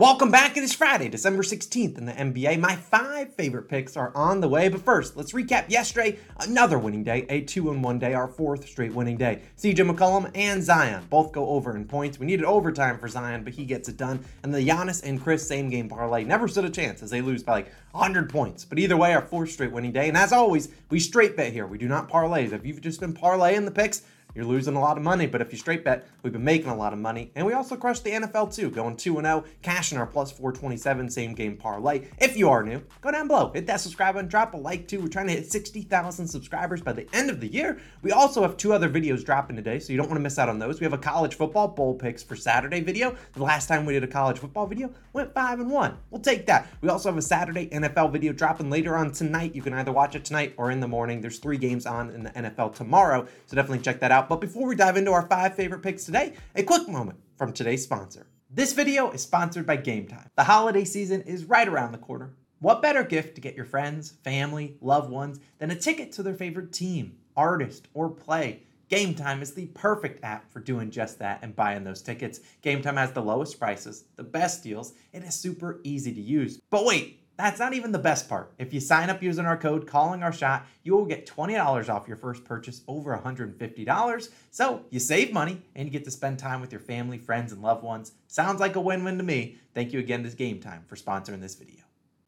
Welcome back. It is Friday, December 16th in the NBA. My five favorite picks are on the way, but first, let's recap yesterday. Another winning day, a two and one day, our fourth straight winning day. CJ McCollum and Zion both go over in points. We needed overtime for Zion, but he gets it done. And the Giannis and Chris same game parlay never stood a chance as they lose by like 100 points. But either way, our fourth straight winning day. And as always, we straight bet here. We do not parlays. If you've just been parlaying the picks, you're losing a lot of money. But if you straight bet, we've been making a lot of money. And we also crushed the NFL too, going 2 0, cashing our plus 427 same game parlay. If you are new, go down below, hit that subscribe button, drop a like too. We're trying to hit 60,000 subscribers by the end of the year. We also have two other videos dropping today, so you don't want to miss out on those. We have a college football bowl picks for Saturday video. The last time we did a college football video went 5 and 1. We'll take that. We also have a Saturday NFL video dropping later on tonight. You can either watch it tonight or in the morning. There's three games on in the NFL tomorrow, so definitely check that out. But before we dive into our five favorite picks today, a quick moment from today's sponsor. This video is sponsored by Game Time. The holiday season is right around the corner. What better gift to get your friends, family, loved ones than a ticket to their favorite team, artist, or play? Game Time is the perfect app for doing just that and buying those tickets. Game Time has the lowest prices, the best deals, and is super easy to use. But wait, that's not even the best part. If you sign up using our code calling our shot, you will get $20 off your first purchase over $150. So you save money and you get to spend time with your family, friends, and loved ones. Sounds like a win-win to me. Thank you again to Game Time for sponsoring this video.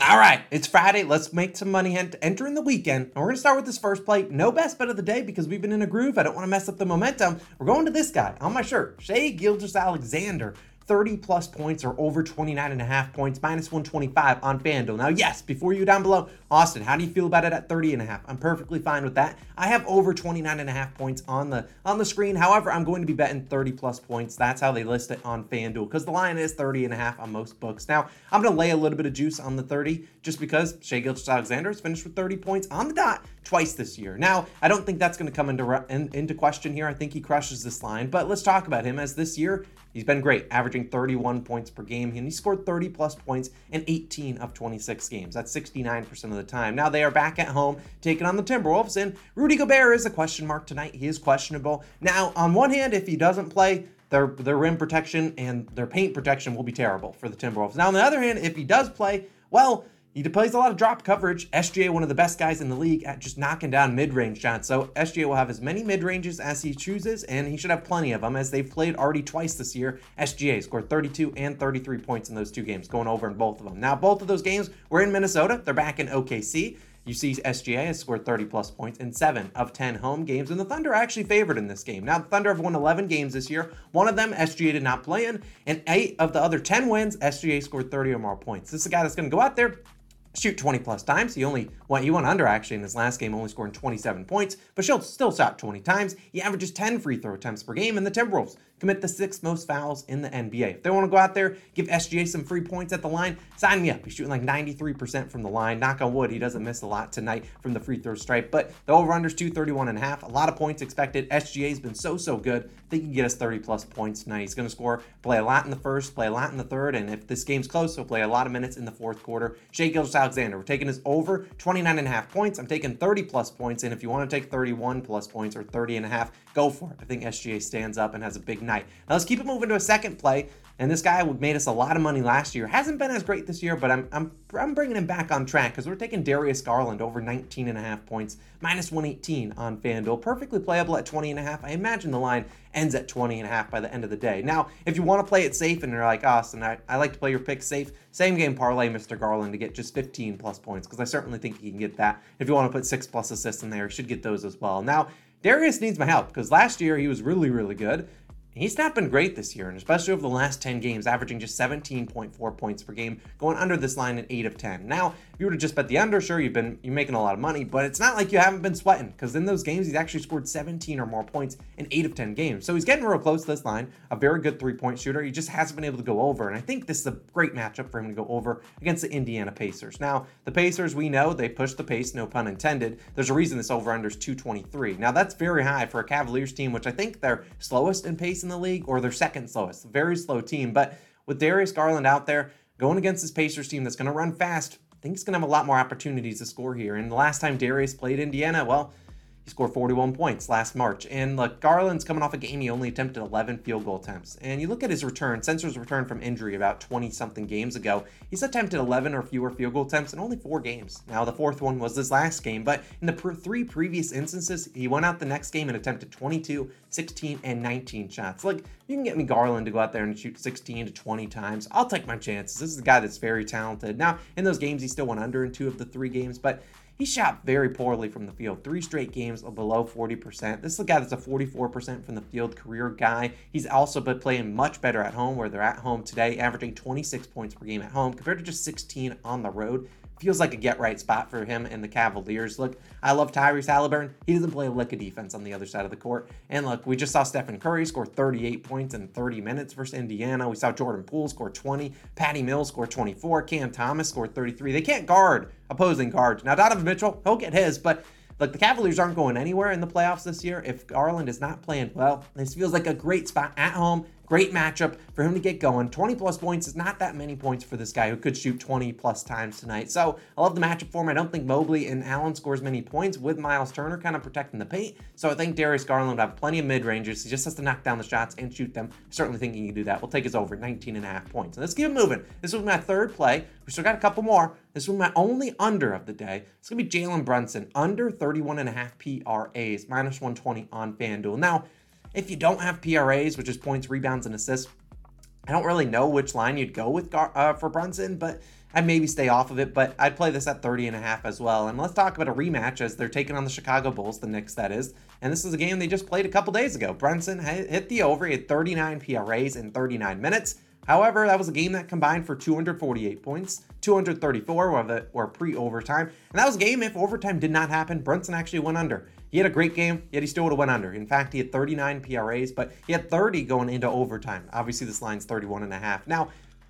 All right, it's Friday. Let's make some money entering the weekend. And we're going to start with this first play. No best bet of the day because we've been in a groove. I don't want to mess up the momentum. We're going to this guy on my shirt, Shai Gilgeous-Alexander. 30 plus points or over 29 and a half points, minus 125 on FanDuel. Now, yes, before you down below, Austin, how do you feel about it at 30 and a half? I'm perfectly fine with that. I have over 29 and a half points on the on the screen. However, I'm going to be betting 30 plus points. That's how they list it on FanDuel because the line is 30 and a half on most books. Now, I'm going to lay a little bit of juice on the 30 just because Shai Gilgeous-Alexander has finished with 30 points on the dot twice this year. Now, I don't think that's going to come into in, into question here. I think he crushes this line, but let's talk about him as this year He's been great, averaging 31 points per game, and he scored 30 plus points in 18 of 26 games. That's 69% of the time. Now they are back at home taking on the Timberwolves, and Rudy Gobert is a question mark tonight. He is questionable. Now, on one hand, if he doesn't play, their their rim protection and their paint protection will be terrible for the Timberwolves. Now, on the other hand, if he does play, well, he plays a lot of drop coverage. SGA, one of the best guys in the league at just knocking down mid-range shots. So SGA will have as many mid-ranges as he chooses, and he should have plenty of them as they've played already twice this year. SGA scored 32 and 33 points in those two games, going over in both of them. Now, both of those games were in Minnesota. They're back in OKC. You see SGA has scored 30 plus points in seven of 10 home games, and the Thunder are actually favored in this game. Now, the Thunder have won 11 games this year. One of them, SGA did not play in, and eight of the other 10 wins, SGA scored 30 or more points. This is a guy that's going to go out there, shoot 20 plus times. He only went, he went under actually in his last game, only scoring 27 points, but Schultz still shot 20 times. He averages 10 free throw attempts per game, and the Timberwolves commit the sixth most fouls in the NBA. If they want to go out there, give SGA some free points at the line, sign me up. He's shooting like 93% from the line. Knock on wood, he doesn't miss a lot tonight from the free throw stripe, but the over-under's 231 and a half. A lot of points expected. SGA's been so, so good. I think he can get us 30 plus points tonight. He's going to score, play a lot in the first, play a lot in the third, and if this game's close, he'll play a lot of minutes in the fourth quarter. Shai Gilgeous-Alexander, we're taking his over 29 and a half points. I'm taking 30 plus points, and if you want to take 31 plus points or 30 and a half, go for it. I think SGA stands up and has a big night. Now let's keep it moving to a second play. And this guy made us a lot of money last year. Hasn't been as great this year, but I'm I'm I'm bringing him back on track because we're taking Darius Garland over 19 and a half points, minus 118 on FanDuel. Perfectly playable at 20 and a half. I imagine the line ends at 20 and a half by the end of the day. Now, if you want to play it safe and you're like Austin, I, I like to play your pick safe, same game parlay Mr. Garland to get just 15 plus points because I certainly think he can get that. If you want to put six plus assists in there, he should get those as well. Now, Darius needs my help because last year he was really, really good. He's not been great this year, and especially over the last 10 games, averaging just 17.4 points per game, going under this line in 8 of 10. Now, if you were to just bet the under, sure, you've been you're making a lot of money, but it's not like you haven't been sweating, because in those games, he's actually scored 17 or more points in 8 of 10 games. So he's getting real close to this line, a very good three-point shooter. He just hasn't been able to go over, and I think this is a great matchup for him to go over against the Indiana Pacers. Now, the Pacers, we know, they push the pace, no pun intended. There's a reason this over-under is 223. Now, that's very high for a Cavaliers team, which I think they're slowest in pace in the league, or they're second slowest. Very slow team. But with Darius Garland out there going against this Pacers team that's going to run fast, I think he's going to have a lot more opportunities to score here. And the last time Darius played Indiana, well, He scored 41 points last March. And look, Garland's coming off a game he only attempted 11 field goal attempts. And you look at his return, his return from injury about 20 something games ago, he's attempted 11 or fewer field goal attempts in only four games. Now, the fourth one was this last game, but in the three previous instances, he went out the next game and attempted 22, 16, and 19 shots. Like, you can get me Garland to go out there and shoot 16 to 20 times. I'll take my chances. This is a guy that's very talented. Now, in those games, he still went under in two of the three games, but he shot very poorly from the field. Three straight games below 40%. This is a guy that's a 44% from the field career guy. He's also been playing much better at home, where they're at home today, averaging 26 points per game at home compared to just 16 on the road feels like a get right spot for him and the Cavaliers. Look, I love Tyrese Halliburton. He doesn't play a lick of defense on the other side of the court. And look, we just saw Stephen Curry score 38 points in 30 minutes versus Indiana. We saw Jordan Poole score 20. Patty Mills score 24. Cam Thomas scored 33. They can't guard opposing guards. Now, Donovan Mitchell, he'll get his, but Look, the Cavaliers aren't going anywhere in the playoffs this year. If Garland is not playing well, this feels like a great spot at home Great matchup for him to get going. 20 plus points is not that many points for this guy who could shoot 20 plus times tonight. So I love the matchup for him. I don't think Mobley and Allen scores many points with Miles Turner kind of protecting the paint. So I think Darius Garland will have plenty of mid ranges. He just has to knock down the shots and shoot them. Certainly think he can do that. We'll take his over 19 and a half points. let's keep it moving. This was my third play. We still got a couple more. This was my only under of the day. It's going to be Jalen Brunson, under 31 and a half PRAs, minus 120 on FanDuel. Now, if you don't have PRAs, which is points, rebounds, and assists, I don't really know which line you'd go with uh, for Brunson, but I'd maybe stay off of it. But I'd play this at 30 and a half as well. And let's talk about a rematch as they're taking on the Chicago Bulls, the Knicks, that is. And this is a game they just played a couple days ago. Brunson hit the over. He had 39 PRAs in 39 minutes. However, that was a game that combined for 248 points, 234 were, the, were pre overtime. And that was a game if overtime did not happen, Brunson actually went under. He had a great game, yet he still would have went under. In fact, he had 39 PRAs, but he had 30 going into overtime. Obviously, this line's 31 and a half. Now,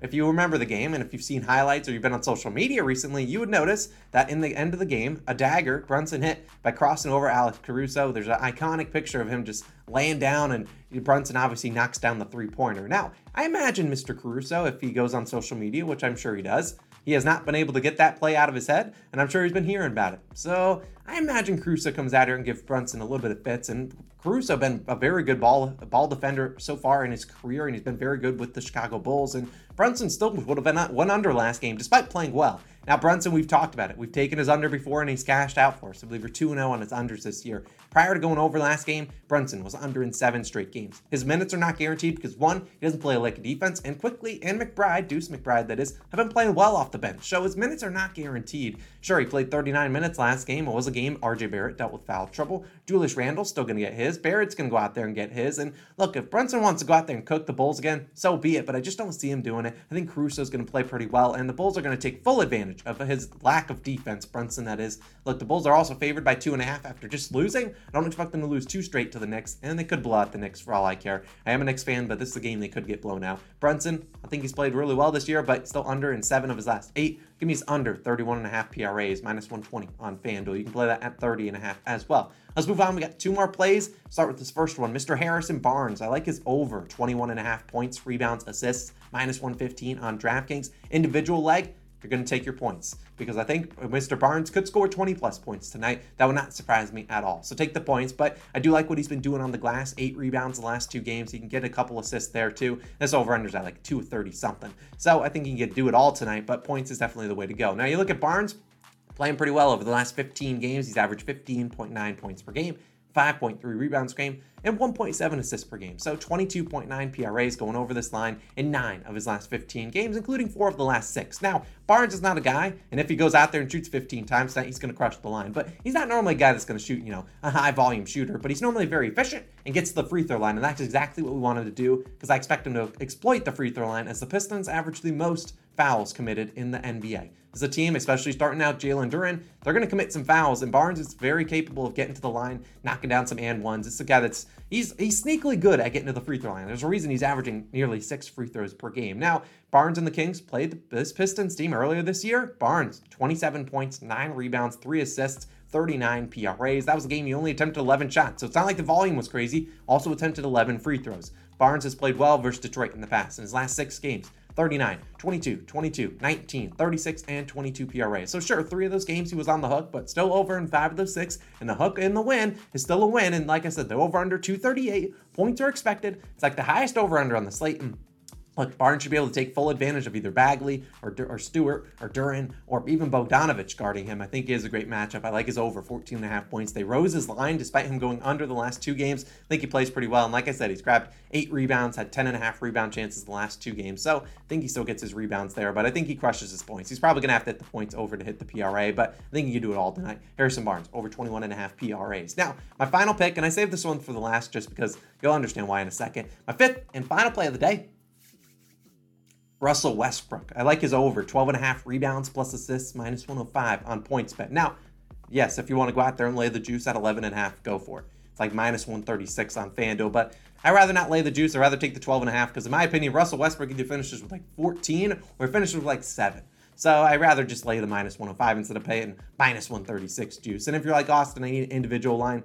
if you remember the game and if you've seen highlights or you've been on social media recently, you would notice that in the end of the game, a dagger Brunson hit by crossing over Alex Caruso. There's an iconic picture of him just laying down, and Brunson obviously knocks down the three pointer. Now, I imagine Mr. Caruso, if he goes on social media, which I'm sure he does, he has not been able to get that play out of his head, and I'm sure he's been hearing about it. So I imagine Caruso comes out here and gives Brunson a little bit of fits. And Caruso been a very good ball ball defender so far in his career, and he's been very good with the Chicago Bulls. And Brunson still would have been one under last game, despite playing well. Now, Brunson, we've talked about it. We've taken his under before and he's cashed out for us. I believe we're 2 0 on his unders this year. Prior to going over last game, Brunson was under in seven straight games. His minutes are not guaranteed because one, he doesn't play a defense, and Quickley and McBride, Deuce McBride that is, have been playing well off the bench. So his minutes are not guaranteed. Sure, he played 39 minutes last game. It was a game RJ Barrett dealt with foul trouble. Julius Randle's still going to get his. Barrett's going to go out there and get his. And look, if Brunson wants to go out there and cook the Bulls again, so be it. But I just don't see him doing it. I think Caruso's going to play pretty well, and the Bulls are going to take full advantage of his lack of defense. Brunson, that is. Look, the Bulls are also favored by two and a half after just losing. I don't expect them to lose two straight to the Knicks, and they could blow out the Knicks for all I care. I am a Knicks fan, but this is a game they could get blown out. Brunson, I think he's played really well this year, but still under in seven of his last eight. Give me his under 31 and a half PRAs, minus 120 on FanDuel. You can play that at 30 and a half as well. Let's move on. We got two more plays. Start with this first one. Mr. Harrison Barnes. I like his over 21 and a half points, rebounds, assists, minus 115 on DraftKings. Individual leg, you're going to take your points because I think Mr. Barnes could score 20 plus points tonight. That would not surprise me at all. So take the points, but I do like what he's been doing on the glass. Eight rebounds the last two games. He can get a couple assists there too. This over unders at like 230 something. So I think he can do it all tonight, but points is definitely the way to go. Now you look at Barnes playing pretty well over the last 15 games. He's averaged 15.9 points per game. 5.3 rebounds per game, and 1.7 assists per game. So 22.9 PRAs going over this line in nine of his last 15 games, including four of the last six. Now, Barnes is not a guy, and if he goes out there and shoots 15 times tonight, he's going to crush the line. But he's not normally a guy that's going to shoot, you know, a high volume shooter, but he's normally very efficient and gets to the free throw line, and that's exactly what we want him to do because I expect him to exploit the free throw line as the Pistons average the most fouls committed in the NBA as a team, especially starting out Jalen Duren, they're going to commit some fouls. And Barnes is very capable of getting to the line, knocking down some and ones. It's a guy that's he's he's sneakily good at getting to the free throw line. There's a reason he's averaging nearly six free throws per game. Now, Barnes and the Kings played this Pistons team earlier this year. Barnes, 27 points, nine rebounds, three assists. 39 PRAs. That was a game he only attempted 11 shots, so it's not like the volume was crazy. Also attempted 11 free throws. Barnes has played well versus Detroit in the past. In his last six games, 39, 22, 22, 19, 36, and 22 PRA. So sure, three of those games he was on the hook, but still over in five of those six. And the hook in the win is still a win. And like I said, the over under 238 points are expected. It's like the highest over under on the slate. And Look, Barnes should be able to take full advantage of either Bagley or, or Stewart or Duren or even Bogdanovich guarding him. I think he is a great matchup. I like his over 14 and a half points. They rose his line despite him going under the last two games. I think he plays pretty well. And like I said, he's grabbed eight rebounds, had 10 and a half rebound chances the last two games. So I think he still gets his rebounds there, but I think he crushes his points. He's probably going to have to hit the points over to hit the PRA, but I think he can do it all tonight. Harrison Barnes, over 21 and a half PRAs. Now, my final pick, and I saved this one for the last just because you'll understand why in a second. My fifth and final play of the day Russell Westbrook. I like his over 12 and a half rebounds plus assists minus 105 on PointsBet. Now, yes, if you want to go out there and lay the juice at 11 and a half, go for it. It's like minus 136 on FanDuel, but I'd rather not lay the juice. I'd rather take the 12 and a half because in my opinion, Russell Westbrook either finishes with like 14 or finishes with like 7. So I'd rather just lay the minus 105 instead of paying minus 136 juice. And if you're like Austin, I need an individual line.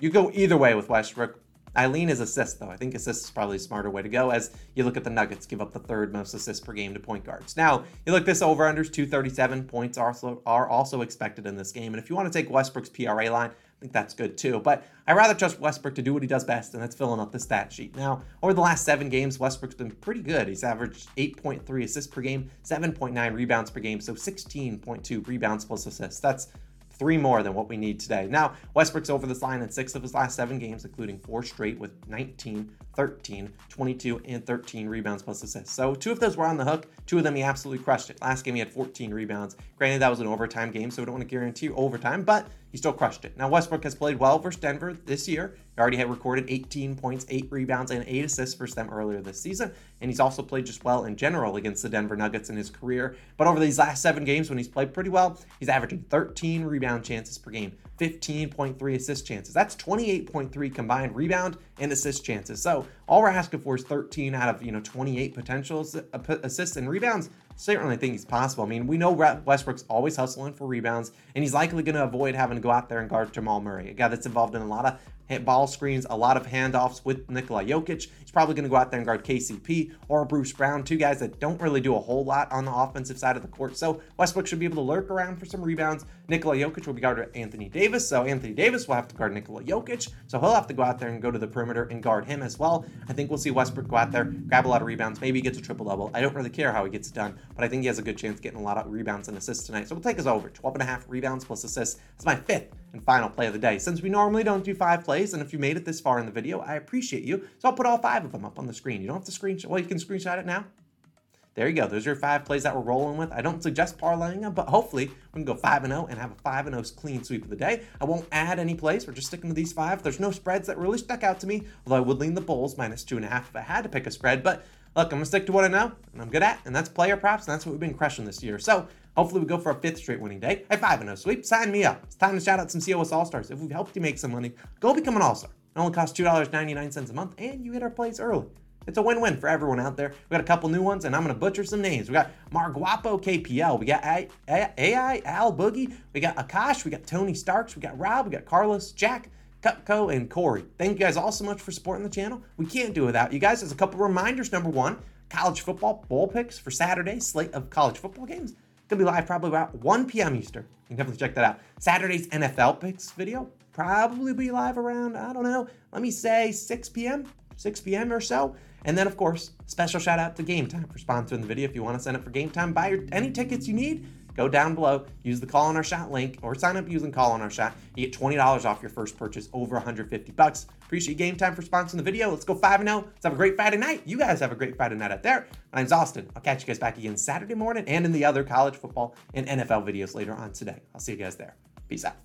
You go either way with Westbrook. I is as assist, though. I think assist is probably a smarter way to go as you look at the Nuggets give up the third most assists per game to point guards. Now, you look this over unders 237 points also are also expected in this game. And if you want to take Westbrook's PRA line, I think that's good too. But I rather trust Westbrook to do what he does best, and that's filling up the stat sheet. Now, over the last seven games, Westbrook's been pretty good. He's averaged 8.3 assists per game, 7.9 rebounds per game, so 16.2 rebounds plus assists. That's three more than what we need today. Now, Westbrook's over this line in six of his last seven games, including four straight with 19, 13, 22, and 13 rebounds plus assists. So two of those were on the hook. Two of them he absolutely crushed it. Last game he had 14 rebounds. Granted, that was an overtime game, so we don't want to guarantee overtime, but he still crushed it. Now, Westbrook has played well versus Denver this year. He already had recorded 18 points, 8 rebounds, and 8 assists versus them earlier this season. And he's also played just well in general against the Denver Nuggets in his career. But over these last seven games, when he's played pretty well, he's averaging 13 rebound chances per game, 15.3 assist chances. That's 28.3 combined rebound and assist chances. So all we're asking for is 13 out of you know 28 potential assists and rebounds. Certainly think it's possible. I mean, we know Westbrook's always hustling for rebounds, and he's likely going to avoid having to go out there and guard Jamal Murray, a guy that's involved in a lot of ball screens, a lot of handoffs with Nikola Jokic. He's probably going to go out there and guard KCP or Bruce Brown, two guys that don't really do a whole lot on the offensive side of the court. So Westbrook should be able to lurk around for some rebounds. Nikola Jokic will be guarded Anthony Davis, so Anthony Davis will have to guard Nikola Jokic. So he'll have to go out there and go to the perimeter and guard him as well. I think we'll see Westbrook go out there, grab a lot of rebounds, maybe gets a triple double. I don't really care how he gets it done, but I think he has a good chance getting a lot of rebounds and assists tonight. So we'll take us over 12 and a half rebounds plus assists. That's my fifth and final play of the day. Since we normally don't do five plays, and if you made it this far in the video, I appreciate you. So I'll put all five of them up on the screen. You don't have to screenshot. Well, you can screenshot it now. There you go. Those are your five plays that we're rolling with. I don't suggest parlaying them, but hopefully we can go 5 and 0 and have a 5 and 0 clean sweep of the day. I won't add any plays. We're just sticking to these five. There's no spreads that really stuck out to me, although I would lean the Bulls minus two and a half if I had to pick a spread. But look, I'm gonna stick to what I know and I'm good at, and that's player props, and that's what we've been crushing this year. So hopefully we go for a fifth straight winning day. A 5 0 sweep. Sign me up. It's time to shout out some COS All Stars. If we've helped you make some money, go become an All Star. It only costs $2.99 a month, and you get our plays early. It's a win-win for everyone out there. We got a couple new ones, and I'm gonna butcher some names. We got Marguapo KPL, we got AI Al Boogie, we got Akash, we got Tony Starks, we got Rob, we got Carlos, Jack, Cutco, and Corey. Thank you guys all so much for supporting the channel. We can't do without you guys. There's a couple reminders. Number one, college football bowl picks for Saturday, slate of college football games. Gonna be live probably about 1 p.m. Eastern. You can definitely check that out. Saturday's NFL picks video probably be live around, I don't know, let me say 6 p.m., 6 p.m. or so. And then, of course, special shout out to Game Time for sponsoring the video. If you want to sign up for Game Time, buy your, any tickets you need, go down below, use the call on our shot link, or sign up using call on our shot. You get $20 off your first purchase over 150 bucks. Appreciate Game Time for sponsoring the video. Let's go 5 0. Let's have a great Friday night. You guys have a great Friday night out there. My name's Austin. I'll catch you guys back again Saturday morning and in the other college football and NFL videos later on today. I'll see you guys there. Peace out.